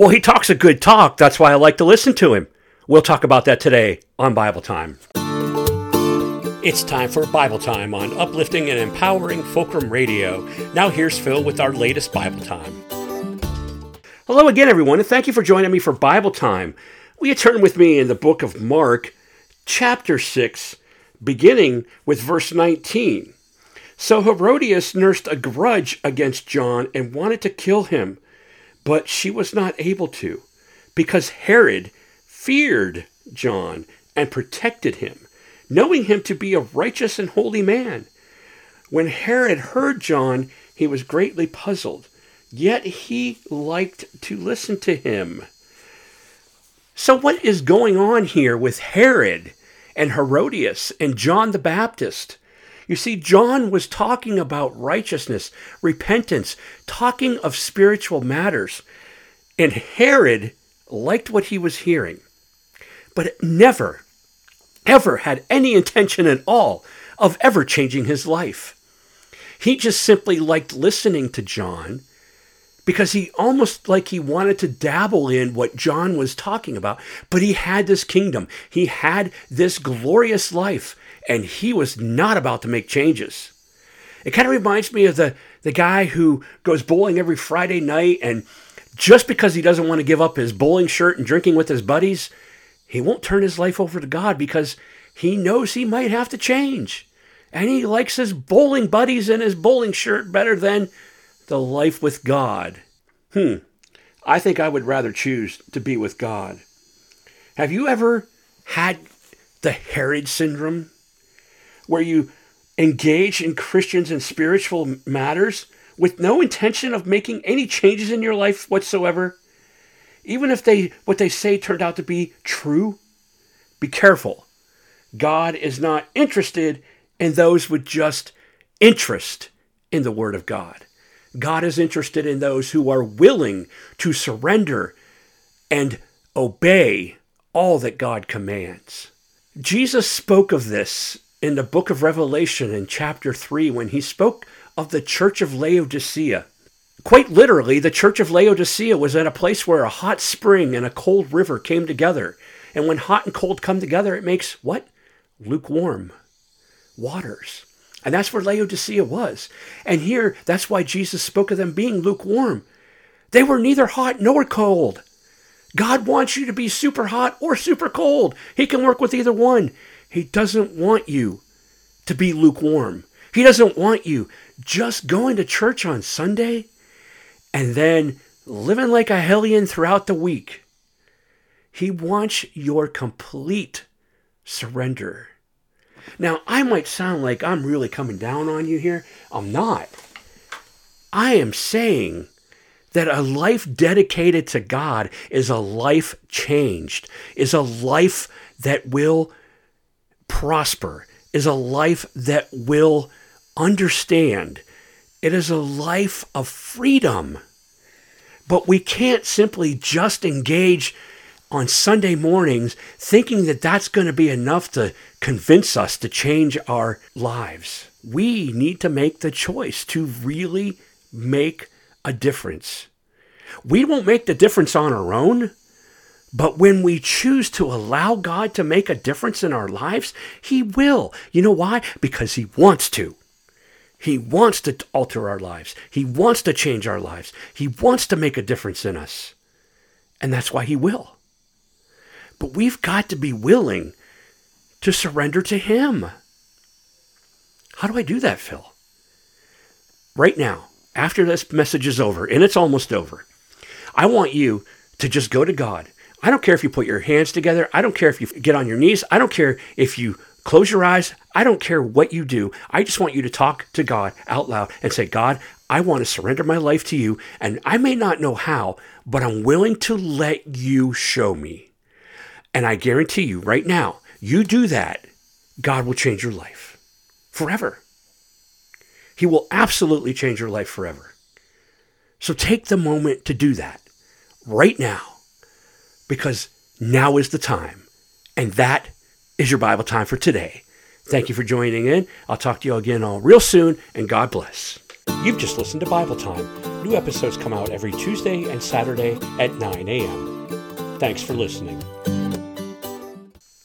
Well, he talks a good talk. That's why I like to listen to him. We'll talk about that today on Bible Time. It's time for Bible Time on uplifting and empowering Fulcrum Radio. Now, here's Phil with our latest Bible Time. Hello again, everyone, and thank you for joining me for Bible Time. Will you turn with me in the book of Mark, chapter 6, beginning with verse 19? So Herodias nursed a grudge against John and wanted to kill him. But she was not able to, because Herod feared John and protected him, knowing him to be a righteous and holy man. When Herod heard John, he was greatly puzzled, yet he liked to listen to him. So, what is going on here with Herod and Herodias and John the Baptist? You see, John was talking about righteousness, repentance, talking of spiritual matters. And Herod liked what he was hearing, but never, ever had any intention at all of ever changing his life. He just simply liked listening to John because he almost like he wanted to dabble in what John was talking about. But he had this kingdom, he had this glorious life and he was not about to make changes. It kind of reminds me of the, the guy who goes bowling every Friday night, and just because he doesn't want to give up his bowling shirt and drinking with his buddies, he won't turn his life over to God because he knows he might have to change. And he likes his bowling buddies and his bowling shirt better than the life with God. Hmm. I think I would rather choose to be with God. Have you ever had the Herod syndrome? where you engage in Christians and spiritual matters with no intention of making any changes in your life whatsoever, even if they what they say turned out to be true, be careful. God is not interested in those with just interest in the Word of God. God is interested in those who are willing to surrender and obey all that God commands. Jesus spoke of this in the book of Revelation in chapter 3 when he spoke of the church of Laodicea. Quite literally, the church of Laodicea was at a place where a hot spring and a cold river came together. And when hot and cold come together, it makes what? Lukewarm waters. And that's where Laodicea was. And here, that's why Jesus spoke of them being lukewarm. They were neither hot nor cold. God wants you to be super hot or super cold. He can work with either one. He doesn't want you to be lukewarm. He doesn't want you just going to church on Sunday and then living like a hellion throughout the week. He wants your complete surrender. Now, I might sound like I'm really coming down on you here. I'm not. I am saying that a life dedicated to God is a life changed, is a life that will prosper, is a life that will understand. It is a life of freedom. But we can't simply just engage on Sunday mornings thinking that that's going to be enough to convince us to change our lives. We need to make the choice to really make a difference. We won't make the difference on our own. But when we choose to allow God to make a difference in our lives, He will. You know why? Because He wants to. He wants to alter our lives. He wants to change our lives. He wants to make a difference in us. And that's why He will. But we've got to be willing to surrender to Him. How do I do that, Phil? Right now, after this message is over, and it's almost over, I want you to just go to God I don't care if you put your hands together. I don't care if you get on your knees. I don't care if you close your eyes. I don't care what you do. I just want you to talk to God out loud and say, God, I want to surrender my life to you. And I may not know how, but I'm willing to let you show me. And I guarantee you right now, you do that, God will change your life forever. He will absolutely change your life forever. So take the moment to do that right now because now is the time. And that is your Bible time for today. Thank you for joining in. I'll talk to you again all real soon, and God bless. You've just listened to Bible Time New episodes come out every Tuesday and Saturday at 9 a.m. Thanks for listening.